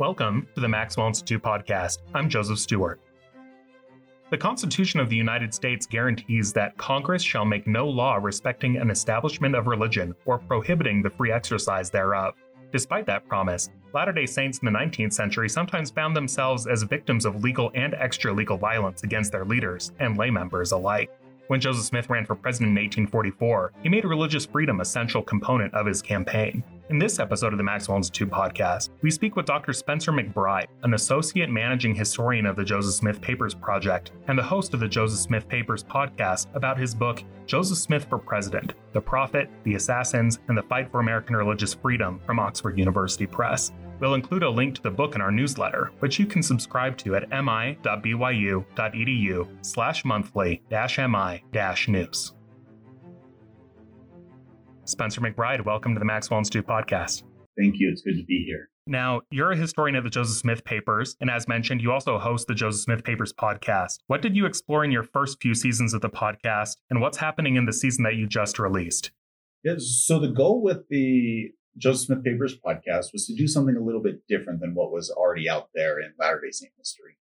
Welcome to the Maxwell Institute podcast. I'm Joseph Stewart. The Constitution of the United States guarantees that Congress shall make no law respecting an establishment of religion or prohibiting the free exercise thereof. Despite that promise, Latter day Saints in the 19th century sometimes found themselves as victims of legal and extra legal violence against their leaders and lay members alike. When Joseph Smith ran for president in 1844, he made religious freedom a central component of his campaign. In this episode of the Maxwell Institute podcast, we speak with Dr. Spencer McBride, an associate managing historian of the Joseph Smith Papers Project and the host of the Joseph Smith Papers podcast about his book, Joseph Smith for President The Prophet, the Assassins, and the Fight for American Religious Freedom from Oxford University Press. We'll include a link to the book in our newsletter, which you can subscribe to at mi.byu.edu slash monthly mi news. Spencer McBride, welcome to the Maxwell Institute podcast. Thank you. It's good to be here. Now, you're a historian of the Joseph Smith Papers, and as mentioned, you also host the Joseph Smith Papers podcast. What did you explore in your first few seasons of the podcast, and what's happening in the season that you just released? Yeah, so the goal with the Joseph Smith Papers podcast was to do something a little bit different than what was already out there in Latter day Saint history.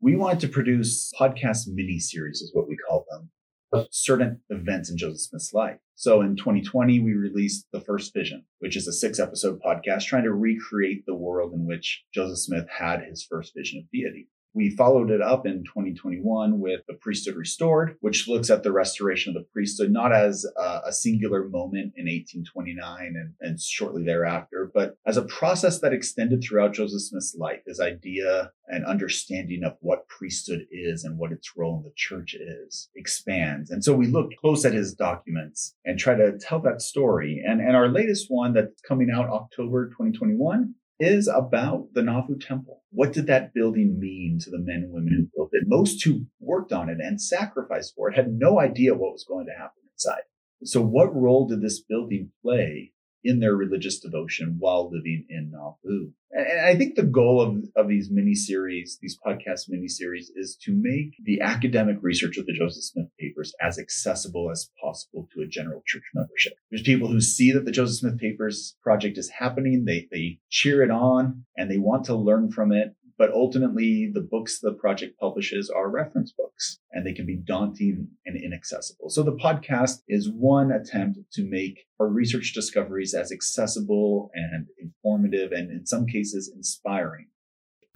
We wanted to produce podcast mini series, is what we call them, of certain events in Joseph Smith's life. So in 2020, we released The First Vision, which is a six episode podcast trying to recreate the world in which Joseph Smith had his first vision of deity. We followed it up in 2021 with The Priesthood Restored, which looks at the restoration of the priesthood, not as a, singular moment in 1829 and, and, shortly thereafter, but as a process that extended throughout Joseph Smith's life, his idea and understanding of what priesthood is and what its role in the church is expands. And so we look close at his documents and try to tell that story. And, and our latest one that's coming out October 2021 is about the Nauvoo Temple. What did that building mean to the men and women who built it? Most who worked on it and sacrificed for it had no idea what was going to happen inside. So what role did this building play in their religious devotion while living in Nauvoo. And I think the goal of, of these mini series, these podcast mini series, is to make the academic research of the Joseph Smith papers as accessible as possible to a general church membership. There's people who see that the Joseph Smith papers project is happening, they, they cheer it on, and they want to learn from it but ultimately the books the project publishes are reference books and they can be daunting and inaccessible. So the podcast is one attempt to make our research discoveries as accessible and informative and in some cases inspiring.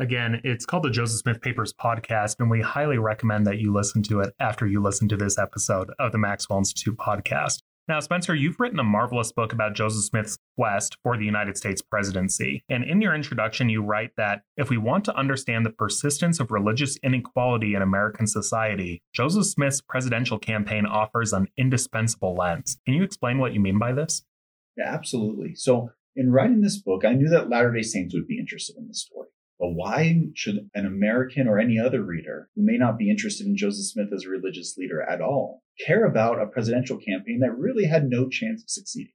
Again, it's called the Joseph Smith Papers podcast, and we highly recommend that you listen to it after you listen to this episode of the Maxwell Institute podcast. Now, Spencer, you've written a marvelous book about Joseph Smith's quest for the United States presidency. And in your introduction, you write that if we want to understand the persistence of religious inequality in American society, Joseph Smith's presidential campaign offers an indispensable lens. Can you explain what you mean by this? Yeah, absolutely. So, in writing this book, I knew that Latter day Saints would be interested in the story. But why should an American or any other reader who may not be interested in Joseph Smith as a religious leader at all care about a presidential campaign that really had no chance of succeeding?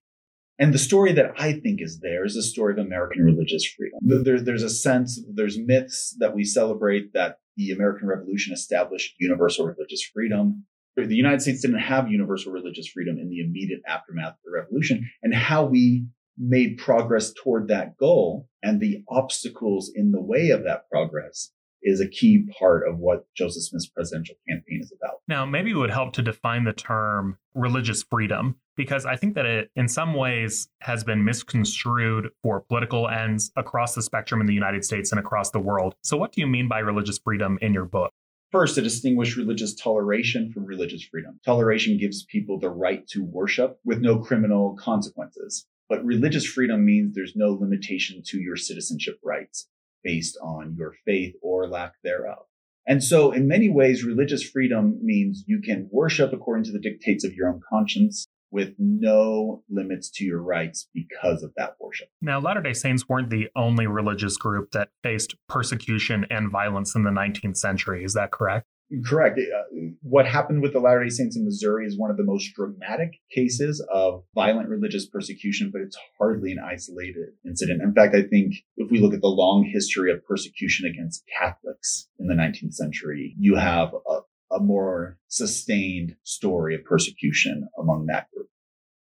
And the story that I think is there is the story of American religious freedom. There, there's a sense, there's myths that we celebrate that the American Revolution established universal religious freedom. The United States didn't have universal religious freedom in the immediate aftermath of the revolution. And how we made progress toward that goal and the obstacles in the way of that progress is a key part of what Joseph Smith's presidential campaign is about. Now, maybe it would help to define the term religious freedom because I think that it, in some ways, has been misconstrued for political ends across the spectrum in the United States and across the world. So, what do you mean by religious freedom in your book? First, to distinguish religious toleration from religious freedom. Toleration gives people the right to worship with no criminal consequences. But religious freedom means there's no limitation to your citizenship rights based on your faith or lack thereof. And so in many ways, religious freedom means you can worship according to the dictates of your own conscience with no limits to your rights because of that worship. Now, Latter day Saints weren't the only religious group that faced persecution and violence in the 19th century. Is that correct? Correct. Uh, what happened with the Latter day Saints in Missouri is one of the most dramatic cases of violent religious persecution, but it's hardly an isolated incident. In fact, I think if we look at the long history of persecution against Catholics in the 19th century, you have a, a more sustained story of persecution among that group.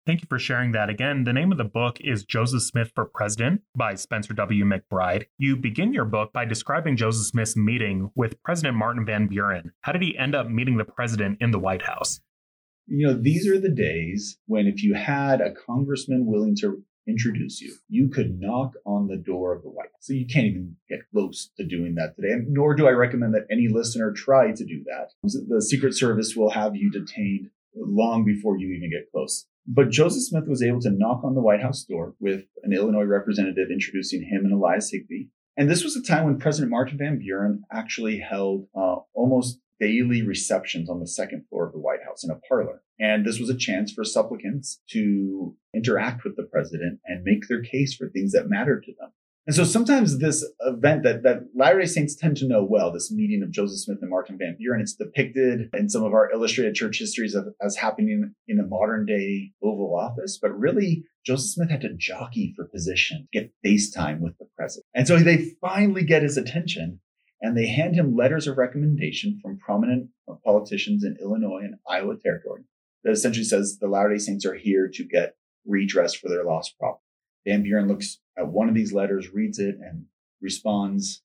Thank you for sharing that. Again, the name of the book is Joseph Smith for President by Spencer W. McBride. You begin your book by describing Joseph Smith's meeting with President Martin Van Buren. How did he end up meeting the president in the White House? You know, these are the days when if you had a congressman willing to introduce you, you could knock on the door of the White House. So you can't even get close to doing that today. And nor do I recommend that any listener try to do that. The Secret Service will have you detained long before you even get close. But Joseph Smith was able to knock on the White House door with an Illinois representative introducing him and Elias Higbee. And this was a time when President Martin Van Buren actually held uh, almost daily receptions on the second floor of the White House in a parlor. And this was a chance for supplicants to interact with the president and make their case for things that mattered to them. And so sometimes this event that, that Latter-day Saints tend to know well, this meeting of Joseph Smith and Martin Van Buren, it's depicted in some of our illustrated church histories of, as happening in a modern day Oval Office. But really, Joseph Smith had to jockey for position, get face time with the president. And so they finally get his attention and they hand him letters of recommendation from prominent politicians in Illinois and Iowa territory that essentially says the Latter-day Saints are here to get redress for their lost property. Van Buren looks at one of these letters, reads it, and responds,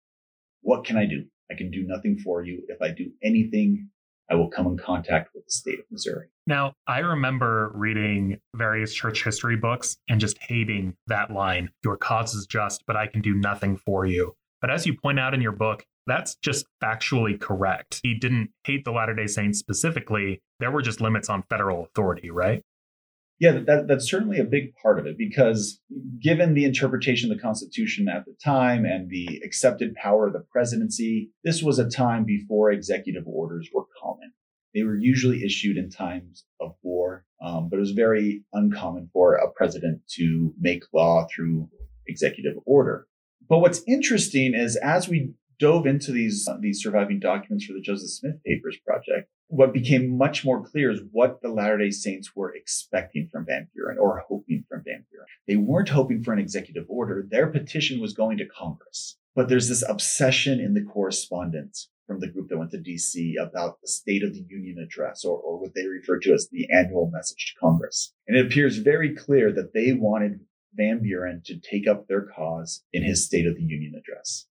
What can I do? I can do nothing for you. If I do anything, I will come in contact with the state of Missouri. Now, I remember reading various church history books and just hating that line Your cause is just, but I can do nothing for you. But as you point out in your book, that's just factually correct. He didn't hate the Latter day Saints specifically. There were just limits on federal authority, right? Yeah, that, that's certainly a big part of it because given the interpretation of the Constitution at the time and the accepted power of the presidency, this was a time before executive orders were common. They were usually issued in times of war, um, but it was very uncommon for a president to make law through executive order. But what's interesting is as we dove into these uh, these surviving documents for the Joseph Smith Papers project, what became much more clear is what the Latter day Saints were expecting from Van Buren or hoping from Van Buren. They weren't hoping for an executive order. Their petition was going to Congress. But there's this obsession in the correspondence from the group that went to DC about the State of the Union address, or, or what they refer to as the annual message to Congress. And it appears very clear that they wanted Van Buren to take up their cause in his State of the Union address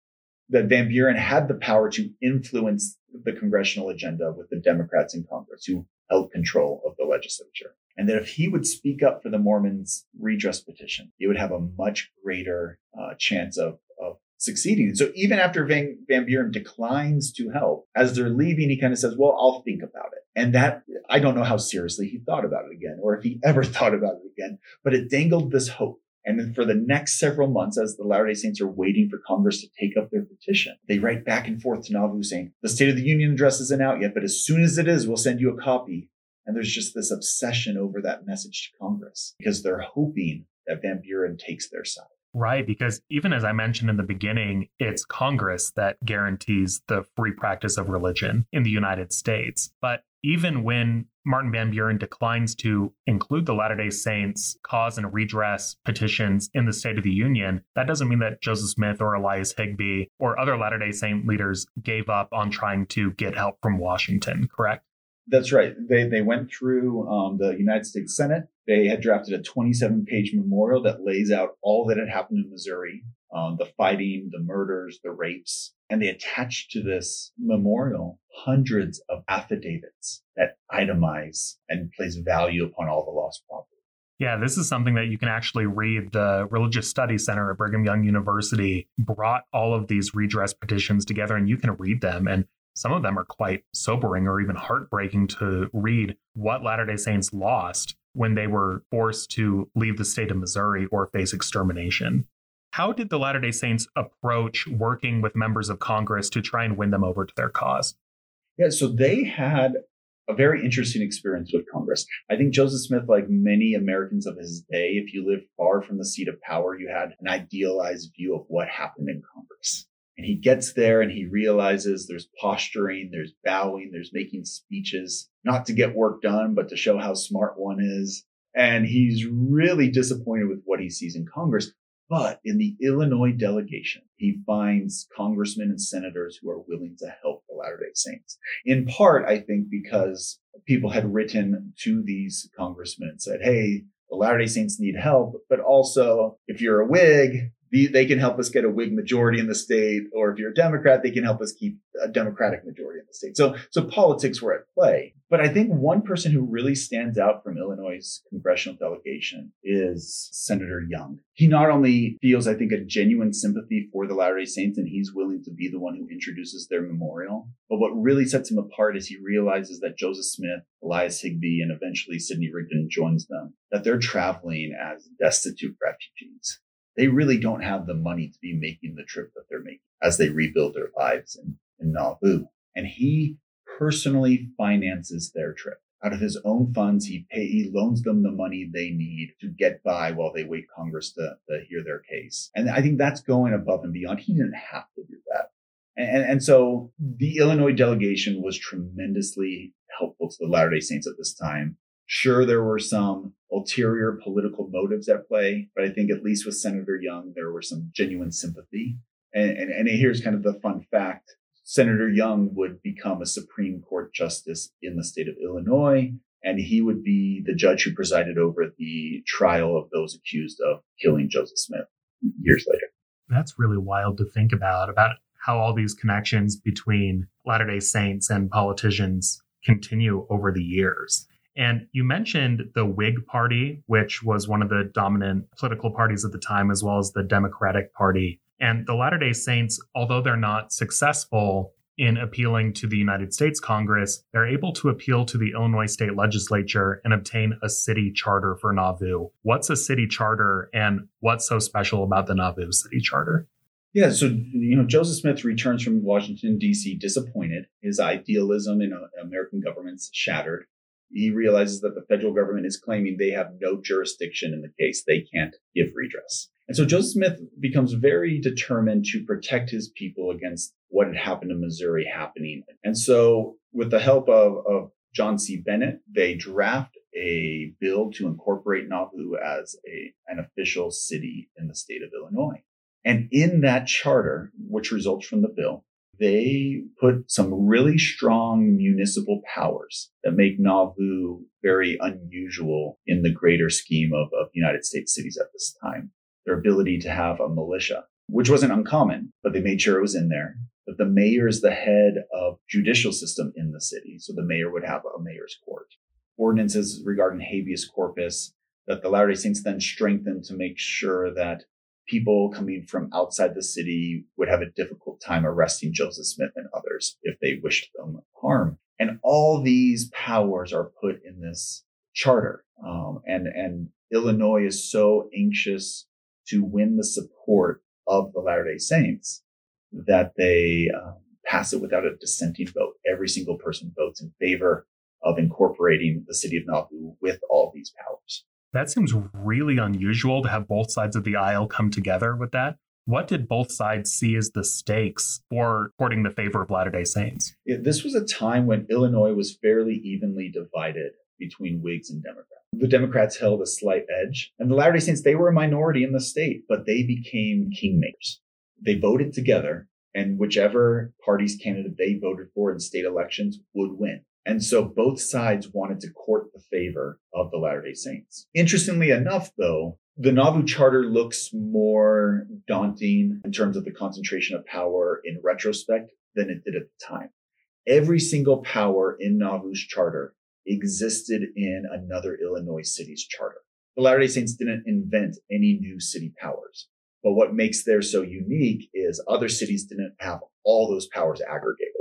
that Van Buren had the power to influence the congressional agenda with the Democrats in Congress who held control of the legislature. And that if he would speak up for the Mormons redress petition, he would have a much greater uh, chance of, of succeeding. So even after Van, Van Buren declines to help, as they're leaving, he kind of says, well, I'll think about it. And that, I don't know how seriously he thought about it again, or if he ever thought about it again, but it dangled this hope and then for the next several months, as the Latter day Saints are waiting for Congress to take up their petition, they write back and forth to Nauvoo saying, the State of the Union address isn't out yet, but as soon as it is, we'll send you a copy. And there's just this obsession over that message to Congress because they're hoping that Van Buren takes their side. Right, because even as I mentioned in the beginning, it's Congress that guarantees the free practice of religion in the United States. But even when Martin Van Buren declines to include the Latter day Saints cause and redress petitions in the State of the Union, that doesn't mean that Joseph Smith or Elias Higbee or other Latter day Saint leaders gave up on trying to get help from Washington, correct? That's right. They, they went through um, the United States Senate. They had drafted a 27 page memorial that lays out all that had happened in Missouri um, the fighting, the murders, the rapes. And they attached to this memorial hundreds of affidavits that itemize and place value upon all the lost property. Yeah, this is something that you can actually read. The Religious Studies Center at Brigham Young University brought all of these redress petitions together, and you can read them. And some of them are quite sobering or even heartbreaking to read what Latter day Saints lost when they were forced to leave the state of Missouri or face extermination. How did the Latter day Saints approach working with members of Congress to try and win them over to their cause? Yeah, so they had a very interesting experience with Congress. I think Joseph Smith, like many Americans of his day, if you lived far from the seat of power, you had an idealized view of what happened in Congress. And he gets there and he realizes there's posturing, there's bowing, there's making speeches, not to get work done, but to show how smart one is. And he's really disappointed with what he sees in Congress. But in the Illinois delegation, he finds congressmen and senators who are willing to help the Latter day Saints. In part, I think, because people had written to these congressmen and said, Hey, the Latter day Saints need help, but also if you're a Whig, they can help us get a Whig majority in the state, or if you're a Democrat, they can help us keep a Democratic majority in the state. So, so politics were at play. But I think one person who really stands out from Illinois' congressional delegation is Senator Young. He not only feels, I think, a genuine sympathy for the Latter day Saints, and he's willing to be the one who introduces their memorial. But what really sets him apart is he realizes that Joseph Smith, Elias Higbee, and eventually Sidney Rigdon joins them, that they're traveling as destitute refugees they really don't have the money to be making the trip that they're making as they rebuild their lives in, in Nauvoo. And he personally finances their trip. Out of his own funds, he pay, he loans them the money they need to get by while they wait Congress to, to hear their case. And I think that's going above and beyond. He didn't have to do that. And, and so the Illinois delegation was tremendously helpful to the Latter day Saints at this time. Sure, there were some ulterior political motives at play, but I think at least with Senator Young, there were some genuine sympathy. And, and, and here's kind of the fun fact. Senator Young would become a Supreme Court justice in the state of Illinois, and he would be the judge who presided over the trial of those accused of killing Joseph Smith years later. That's really wild to think about, about how all these connections between Latter day Saints and politicians continue over the years. And you mentioned the Whig Party, which was one of the dominant political parties at the time, as well as the Democratic Party. And the Latter day Saints, although they're not successful in appealing to the United States Congress, they're able to appeal to the Illinois state legislature and obtain a city charter for Nauvoo. What's a city charter and what's so special about the Nauvoo city charter? Yeah, so you know, Joseph Smith returns from Washington D.C. disappointed. His idealism in uh, American government's shattered, he realizes that the federal government is claiming they have no jurisdiction in the case. They can't give redress. And so Joseph Smith becomes very determined to protect his people against what had happened in Missouri happening. And so, with the help of, of John C. Bennett, they draft a bill to incorporate Nauvoo as a, an official city in the state of Illinois. And in that charter, which results from the bill, they put some really strong municipal powers that make Nauvoo very unusual in the greater scheme of, of United States cities at this time. Their ability to have a militia, which wasn't uncommon, but they made sure it was in there. But the mayor is the head of judicial system in the city. So the mayor would have a mayor's court. Ordinances regarding habeas corpus that the Latter-day Saints then strengthened to make sure that people coming from outside the city would have a difficult time arresting Joseph Smith and others if they wished them harm. And all these powers are put in this charter. Um, and, and Illinois is so anxious to win the support of the Latter day Saints that they um, pass it without a dissenting vote. Every single person votes in favor of incorporating the city of Nauvoo with all these powers. That seems really unusual to have both sides of the aisle come together with that. What did both sides see as the stakes for courting the favor of Latter day Saints? Yeah, this was a time when Illinois was fairly evenly divided between Whigs and Democrats. The Democrats held a slight edge, and the Latter day Saints, they were a minority in the state, but they became kingmakers. They voted together, and whichever party's candidate they voted for in state elections would win. And so both sides wanted to court the favor of the Latter day Saints. Interestingly enough, though, the Nauvoo Charter looks more daunting in terms of the concentration of power in retrospect than it did at the time. Every single power in Nauvoo's charter existed in another Illinois city's charter. The Latter day Saints didn't invent any new city powers. But what makes theirs so unique is other cities didn't have all those powers aggregated.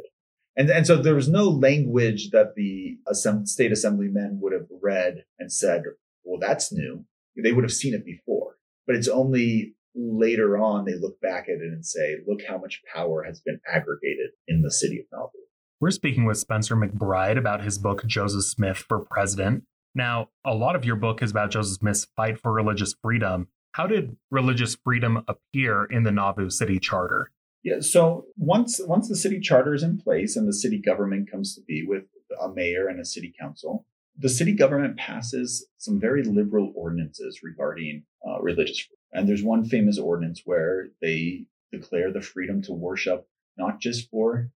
And, and so there was no language that the state assemblymen would have read and said, well, that's new. They would have seen it before, but it's only later on they look back at it and say, look how much power has been aggregated in the city of Nauvoo. We're speaking with Spencer McBride about his book, Joseph Smith for President. Now, a lot of your book is about Joseph Smith's fight for religious freedom. How did religious freedom appear in the Nauvoo City Charter? Yeah. So once once the city charter is in place and the city government comes to be with a mayor and a city council, the city government passes some very liberal ordinances regarding uh, religious freedom. And there's one famous ordinance where they declare the freedom to worship not just for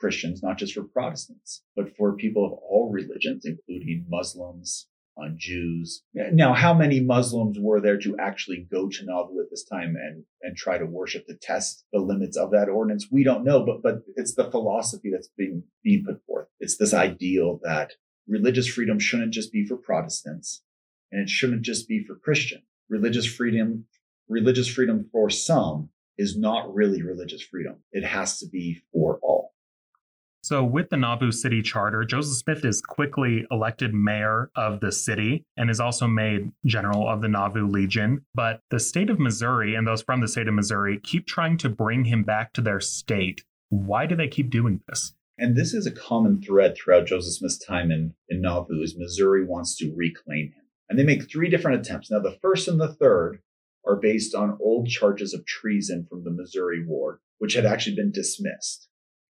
Christians, not just for Protestants, but for people of all religions, including Muslims, on Jews. Now, how many Muslims were there to actually go to Nauvoo at this time and, and try to worship to test the limits of that ordinance? We don't know, but, but it's the philosophy that's being, being put forth. It's this ideal that religious freedom shouldn't just be for Protestants and it shouldn't just be for Christian. Religious freedom, religious freedom for some is not really religious freedom. It has to be for all. So, with the Nauvoo City Charter, Joseph Smith is quickly elected mayor of the city and is also made general of the Nauvoo Legion. But the state of Missouri and those from the state of Missouri keep trying to bring him back to their state. Why do they keep doing this? And this is a common thread throughout Joseph Smith's time in, in Nauvoo is Missouri wants to reclaim him. And they make three different attempts. Now, the first and the third are based on old charges of treason from the Missouri War, which had actually been dismissed.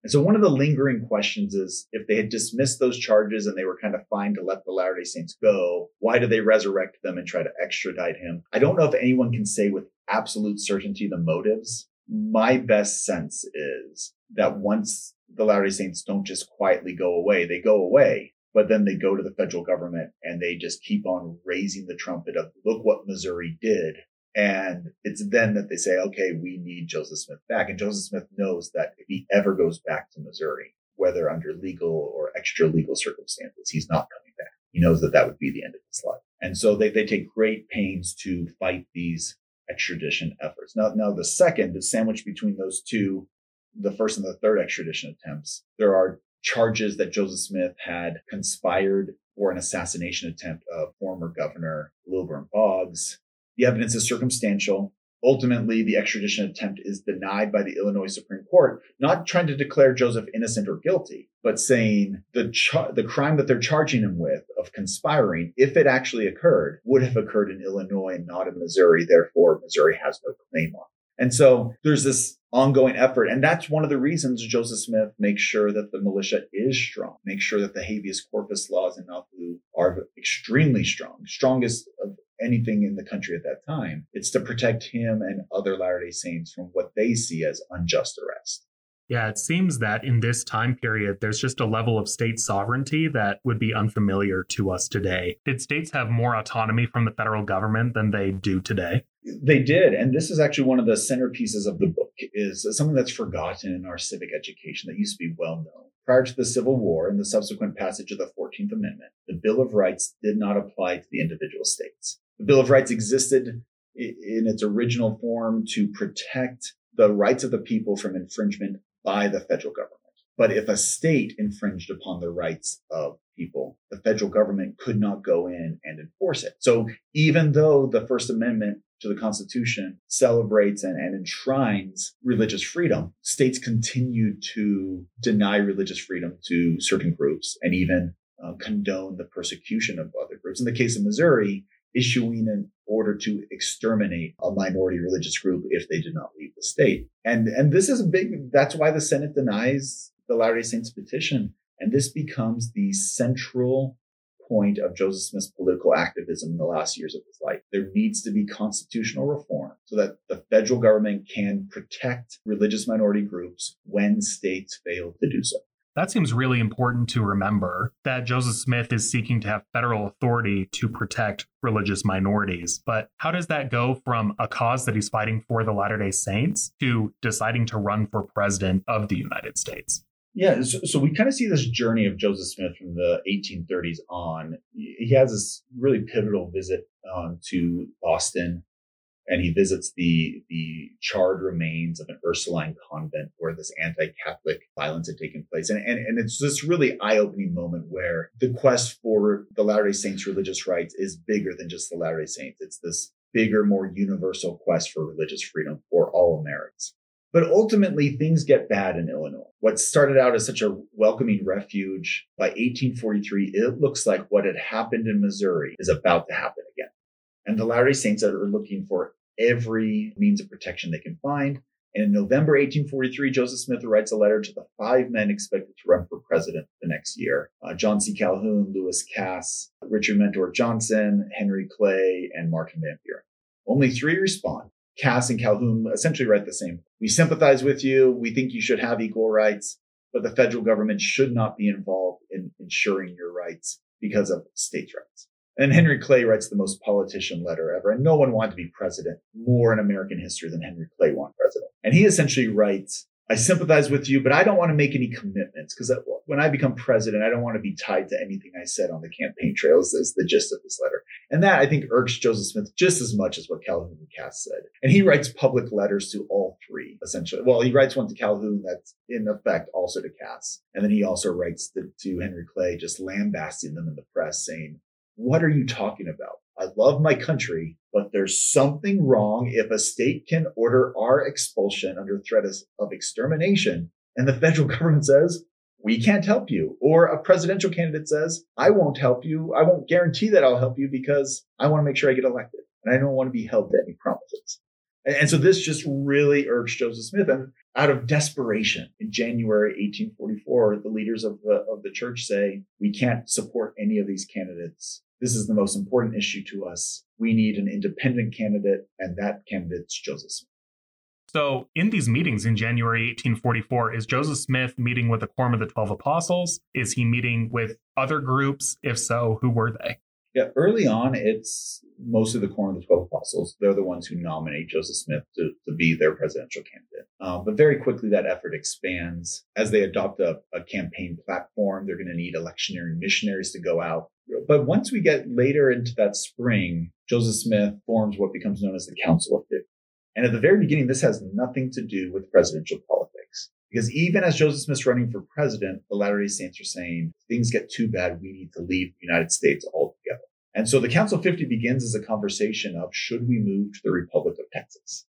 And so one of the lingering questions is if they had dismissed those charges and they were kind of fine to let the Latter day Saints go, why do they resurrect them and try to extradite him? I don't know if anyone can say with absolute certainty the motives. My best sense is that once the Latter day Saints don't just quietly go away, they go away, but then they go to the federal government and they just keep on raising the trumpet of look what Missouri did and it's then that they say, okay, we need Joseph Smith back. And Joseph Smith knows that if he ever goes back to Missouri, whether under legal or extra legal circumstances, he's not coming back. He knows that that would be the end of his life. And so they, they take great pains to fight these extradition efforts. Now, now the second is sandwiched between those two, the first and the third extradition attempts. There are charges that Joseph Smith had conspired for an assassination attempt of former governor Lilburn Boggs the evidence is circumstantial. Ultimately, the extradition attempt is denied by the Illinois Supreme Court, not trying to declare Joseph innocent or guilty, but saying the char- the crime that they're charging him with of conspiring, if it actually occurred, would have occurred in Illinois and not in Missouri. Therefore, Missouri has no claim on. And so there's this ongoing effort. And that's one of the reasons Joseph Smith makes sure that the militia is strong, make sure that the habeas corpus laws in Nauvoo are extremely strong, strongest of anything in the country at that time. It's to protect him and other Latter day Saints from what they see as unjust arrest. Yeah, it seems that in this time period, there's just a level of state sovereignty that would be unfamiliar to us today. Did states have more autonomy from the federal government than they do today? They did. And this is actually one of the centerpieces of the book is something that's forgotten in our civic education that used to be well known. Prior to the Civil War and the subsequent passage of the 14th Amendment, the Bill of Rights did not apply to the individual states. The Bill of Rights existed in its original form to protect the rights of the people from infringement by the federal government. But if a state infringed upon the rights of people, the federal government could not go in and enforce it. So even though the First Amendment to the Constitution celebrates and, and enshrines religious freedom, states continued to deny religious freedom to certain groups and even uh, condone the persecution of other groups. In the case of Missouri, issuing an order to exterminate a minority religious group if they did not leave the state. And, and this is a big, that's why the Senate denies the Latter-day Saints petition. And this becomes the central point of Joseph Smith's political activism in the last years of his life. There needs to be constitutional reform so that the federal government can protect religious minority groups when states fail to do so. That seems really important to remember that Joseph Smith is seeking to have federal authority to protect religious minorities. But how does that go from a cause that he's fighting for the Latter day Saints to deciding to run for president of the United States? Yeah, so, so we kind of see this journey of Joseph Smith from the 1830s on. He has this really pivotal visit um, to Boston and he visits the the charred remains of an Ursuline convent where this anti-Catholic violence had taken place. And, and, and it's this really eye-opening moment where the quest for the Latter-day Saints religious rights is bigger than just the Latter-day Saints. It's this bigger, more universal quest for religious freedom for all Americans. But ultimately, things get bad in Illinois. What started out as such a welcoming refuge, by 1843, it looks like what had happened in Missouri is about to happen again. And the day Saints are looking for every means of protection they can find. And in November 1843, Joseph Smith writes a letter to the five men expected to run for president the next year uh, John C. Calhoun, Lewis Cass, Richard Mentor Johnson, Henry Clay, and Martin Van Buren. Only three respond. Cass and Calhoun essentially write the same. We sympathize with you. We think you should have equal rights, but the federal government should not be involved in ensuring your rights because of states' rights. And Henry Clay writes the most politician letter ever. And no one wanted to be president more in American history than Henry Clay wanted president. And he essentially writes, I sympathize with you, but I don't want to make any commitments because when I become president, I don't want to be tied to anything I said on the campaign trails. Is the gist of this letter, and that I think irks Joseph Smith just as much as what Calhoun and Cass said. And he writes public letters to all three, essentially. Well, he writes one to Calhoun that's in effect also to Cass, and then he also writes to, to Henry Clay, just lambasting them in the press, saying, "What are you talking about? I love my country, but there's something wrong if a state can order our expulsion under threat of extermination and the federal government says, we can't help you. Or a presidential candidate says, I won't help you. I won't guarantee that I'll help you because I want to make sure I get elected and I don't want to be held to any promises. And, so this just really irks Joseph Smith. And out of desperation in January 1844, the leaders of the, of the church say, we can't support any of these candidates this is the most important issue to us. We need an independent candidate, and that candidate's Joseph Smith. So, in these meetings in January 1844, is Joseph Smith meeting with the Quorum of the Twelve Apostles? Is he meeting with other groups? If so, who were they? Yeah, early on, it's most of the Quorum of the Twelve Apostles. They're the ones who nominate Joseph Smith to, to be their presidential candidate. Um, but very quickly, that effort expands as they adopt a, a campaign platform. They're going to need electioneering missionaries to go out. But once we get later into that spring, Joseph Smith forms what becomes known as the Council of Fifty. And at the very beginning, this has nothing to do with presidential politics. Because even as Joseph Smith's running for president, the Latter day Saints are saying, things get too bad, we need to leave the United States altogether. And so the Council of 50 begins as a conversation of should we move to the Republic of Texas?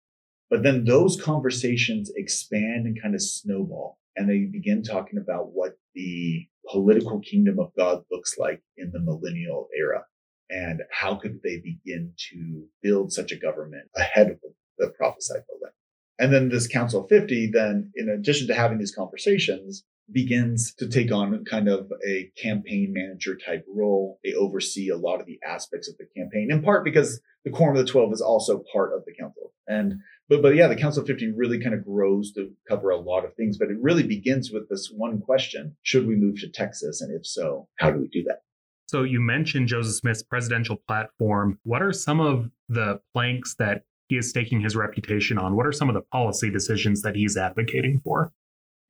But then those conversations expand and kind of snowball. And they begin talking about what the political kingdom of God looks like in the millennial era. And how could they begin to build such a government ahead of the, the prophesied millennium? And then this Council of 50, then in addition to having these conversations, begins to take on kind of a campaign manager type role. They oversee a lot of the aspects of the campaign, in part because the Quorum of the Twelve is also part of the council. And but but yeah, the Council of 50 really kind of grows to cover a lot of things, but it really begins with this one question: Should we move to Texas? And if so, how do we do that? So you mentioned Joseph Smith's presidential platform. What are some of the planks that he is staking his reputation on? What are some of the policy decisions that he's advocating for?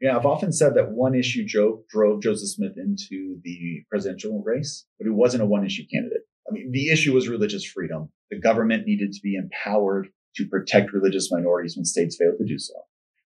Yeah, I've often said that one issue drove, drove Joseph Smith into the presidential race, but he wasn't a one issue candidate. I mean, the issue was religious freedom. The government needed to be empowered to protect religious minorities when states failed to do so.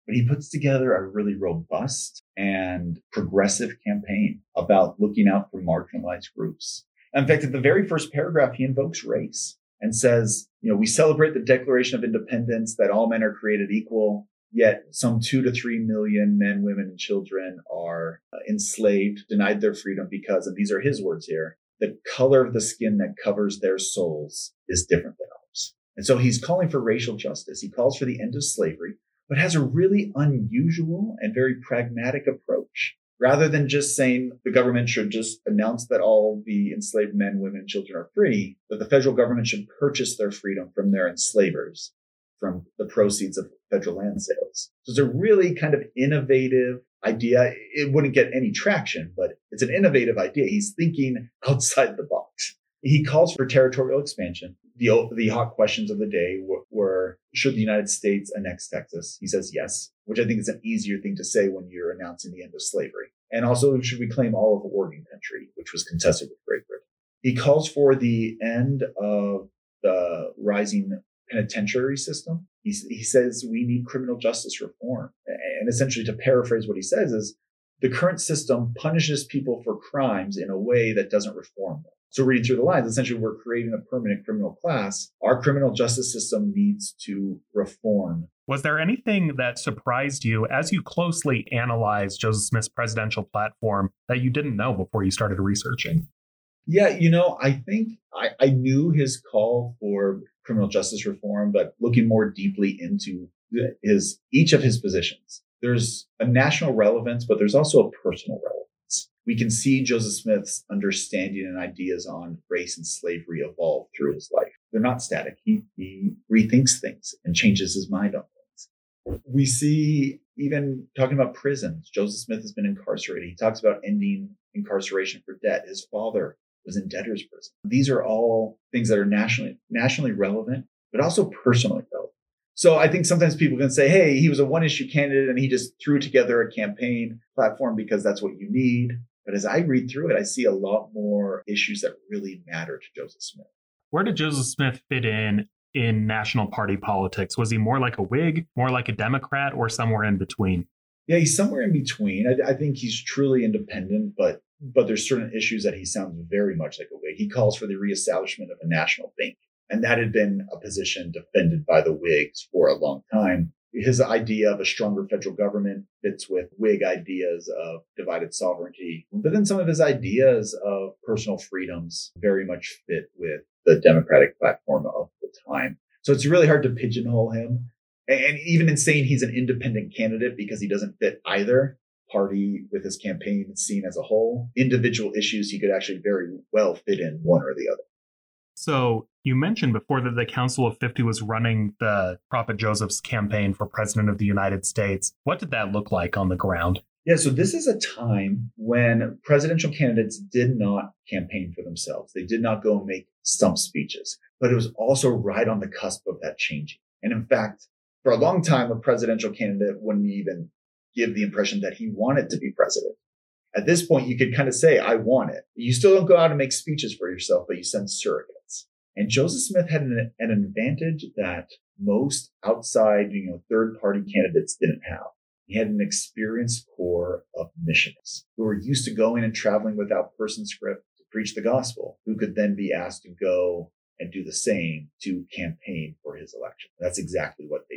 But he puts together a really robust and progressive campaign about looking out for marginalized groups. In fact, at the very first paragraph, he invokes race and says, you know, we celebrate the Declaration of Independence that all men are created equal, yet some two to three million men, women, and children are uh, enslaved, denied their freedom because, and these are his words here, the color of the skin that covers their souls is different than ours. And so he's calling for racial justice. He calls for the end of slavery, but has a really unusual and very pragmatic approach. Rather than just saying the government should just announce that all the enslaved men, women, and children are free, that the federal government should purchase their freedom from their enslavers, from the proceeds of federal land sales. So it's a really kind of innovative idea. It wouldn't get any traction, but it's an innovative idea. He's thinking outside the box. He calls for territorial expansion. The, the hot questions of the day were, were, should the United States annex Texas? He says yes, which I think is an easier thing to say when you're announcing the end of slavery. And also, should we claim all of Oregon country, which was contested with Great Britain? He calls for the end of the rising penitentiary system. He, he says we need criminal justice reform. And essentially, to paraphrase what he says, is the current system punishes people for crimes in a way that doesn't reform them. So reading through the lines, essentially we're creating a permanent criminal class. Our criminal justice system needs to reform. Was there anything that surprised you as you closely analyzed Joseph Smith's presidential platform that you didn't know before you started researching? Yeah, you know, I think I, I knew his call for criminal justice reform, but looking more deeply into his each of his positions, there's a national relevance, but there's also a personal relevance we can see Joseph Smith's understanding and ideas on race and slavery evolve through his life. They're not static. He, he rethinks things and changes his mind on things. We see even talking about prisons. Joseph Smith has been incarcerated. He talks about ending incarceration for debt. His father was in debtor's prison. These are all things that are nationally nationally relevant, but also personally relevant. So I think sometimes people can say, hey, he was a one issue candidate and he just threw together a campaign platform because that's what you need. But as I read through it, I see a lot more issues that really matter to Joseph Smith. Where did Joseph Smith fit in in national party politics? Was he more like a Whig, more like a Democrat, or somewhere in between? Yeah, he's somewhere in between. I, I think he's truly independent, but but there's certain issues that he sounds very much like a Whig. He calls for the reestablishment of a national bank, and that had been a position defended by the Whigs for a long time. His idea of a stronger federal government fits with Whig ideas of divided sovereignty, but then some of his ideas of personal freedoms very much fit with the Democratic platform of the time. So it's really hard to pigeonhole him. And even in saying he's an independent candidate because he doesn't fit either party with his campaign seen as a whole, individual issues he could actually very well fit in one or the other. So you mentioned before that the Council of 50 was running the Prophet Joseph's campaign for President of the United States. What did that look like on the ground? Yeah, so this is a time when presidential candidates did not campaign for themselves. They did not go and make stump speeches, but it was also right on the cusp of that changing. And in fact, for a long time, a presidential candidate wouldn't even give the impression that he wanted to be president. At this point, you could kind of say, I want it. You still don't go out and make speeches for yourself, but you send surrogates. And Joseph Smith had an, an advantage that most outside, you know, third party candidates didn't have. He had an experienced corps of missionaries who were used to going and traveling without person script to preach the gospel, who could then be asked to go and do the same to campaign for his election. That's exactly what.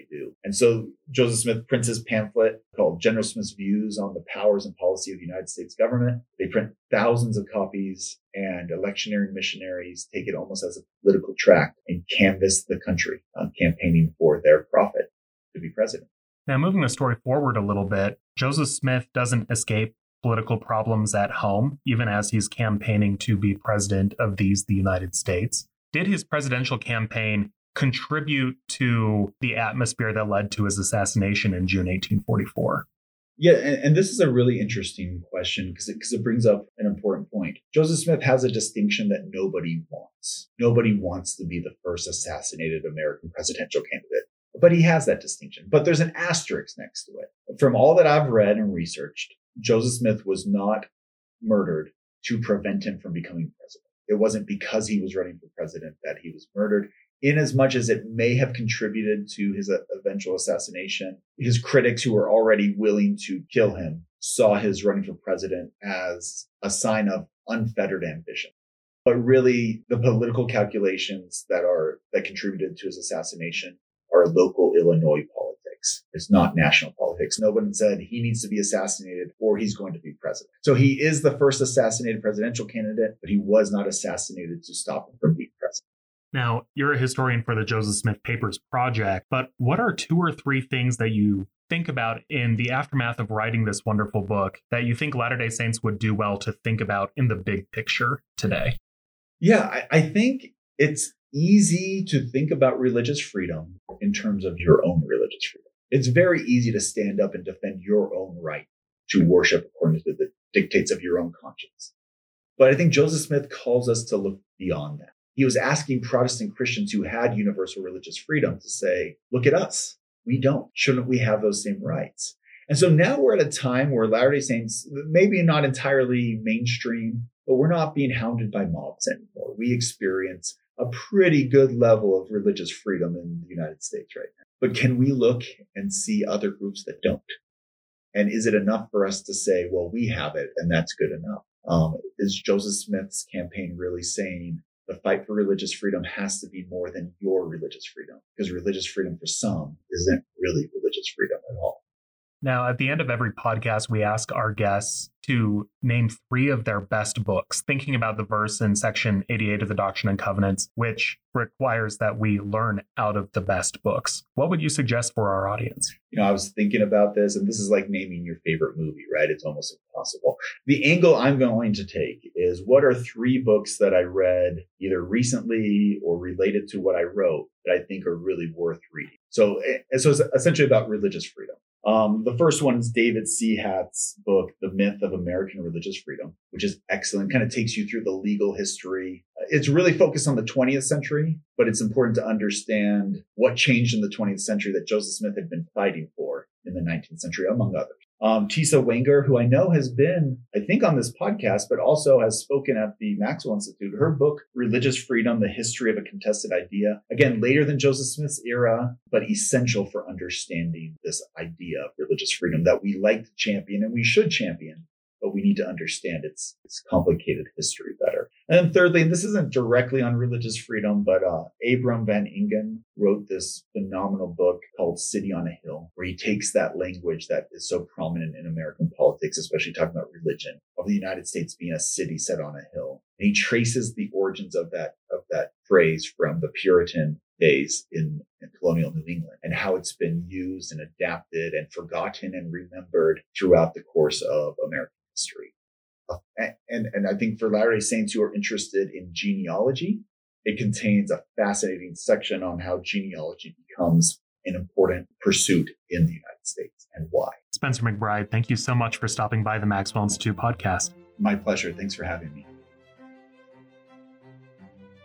And so Joseph Smith prints his pamphlet called General Smith's Views on the Powers and Policy of the United States Government. They print thousands of copies and electioneering missionaries take it almost as a political tract and canvass the country on campaigning for their prophet to be president. Now, moving the story forward a little bit, Joseph Smith doesn't escape political problems at home, even as he's campaigning to be president of these, the United States. Did his presidential campaign contribute to the atmosphere that led to his assassination in June 1844? Yeah, and, and, this is a really interesting question because it, cause it brings up an important point. Joseph Smith has a distinction that nobody wants. Nobody wants to be the first assassinated American presidential candidate, but he has that distinction. But there's an asterisk next to it. From all that I've read and researched, Joseph Smith was not murdered to prevent him from becoming president. It wasn't because he was running for president that he was murdered. In as much as it may have contributed to his uh, eventual assassination, his critics who were already willing to kill him saw his running for president as a sign of unfettered ambition. But really, the political calculations that are that contributed to his assassination are local Illinois politics. It's not national politics. No one said he needs to be assassinated or he's going to be president. So he is the first assassinated presidential candidate, but he was not assassinated to stop him from. Now, you're a historian for the Joseph Smith Papers Project, but what are two or three things that you think about in the aftermath of writing this wonderful book that you think Latter day Saints would do well to think about in the big picture today? Yeah, I, I think it's easy to think about religious freedom in terms of your own religious freedom. It's very easy to stand up and defend your own right to worship according to the dictates of your own conscience. But I think Joseph Smith calls us to look beyond that. He was asking Protestant Christians who had universal religious freedom to say, look at us. We don't. Shouldn't we have those same rights? And so now we're at a time where Latter day Saints, maybe not entirely mainstream, but we're not being hounded by mobs anymore. We experience a pretty good level of religious freedom in the United States right now. But can we look and see other groups that don't? And is it enough for us to say, well, we have it and that's good enough? Um, is Joseph Smith's campaign really saying the fight for religious freedom has to be more than your religious freedom? Because religious freedom for some isn't really religious freedom at all. Now, at the end of every podcast, we ask our guests to name three of their best books, thinking about the verse in section 88 of the Doctrine and Covenants, which requires that we learn out of the best books. What would you suggest for our audience? You know, I was thinking about this, and this is like naming your favorite movie, right? It's almost impossible. The angle I'm going to take is what are three books that I read either recently or related to what I wrote that I think are really worth reading? So, eh, so it's essentially about religious freedom. Um, the first one is David Sehat's book, The Myth of American Religious Freedom, which is excellent. Kind of takes you through the legal history. It's really focused on the 20th century, but it's important to understand what changed in the 20th century that Joseph Smith had been fighting for in the 19th century, among others. Um, Tisa Wenger, who I know has been, I think, on this podcast, but also has spoken at the Maxwell Institute. Her book, Religious Freedom The History of a Contested Idea, again, later than Joseph Smith's era, but essential for understanding this idea of religious freedom that we like to champion and we should champion but we need to understand its, its complicated history better. And then thirdly, and this isn't directly on religious freedom, but uh, Abram Van Engen wrote this phenomenal book called City on a Hill, where he takes that language that is so prominent in American politics, especially talking about religion, of the United States being a city set on a hill. And he traces the origins of that, of that phrase from the Puritan days in, in, colonial New England and how it's been used and adapted and forgotten and remembered throughout the course of American history. Uh, and, and I think for Latter day Saints who are interested in genealogy, it contains a fascinating section on how genealogy becomes an important pursuit in the United States and why. Spencer McBride, thank you so much for stopping by the Maxwell Institute podcast. My pleasure. Thanks for having me.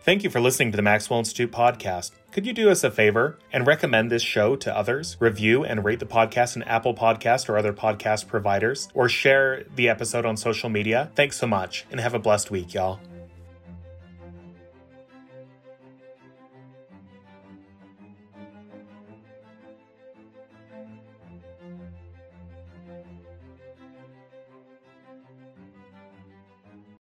Thank you for listening to the Maxwell Institute podcast. Could you do us a favor and recommend this show to others? Review and rate the podcast in Apple Podcast or other podcast providers, or share the episode on social media. Thanks so much, and have a blessed week, y'all.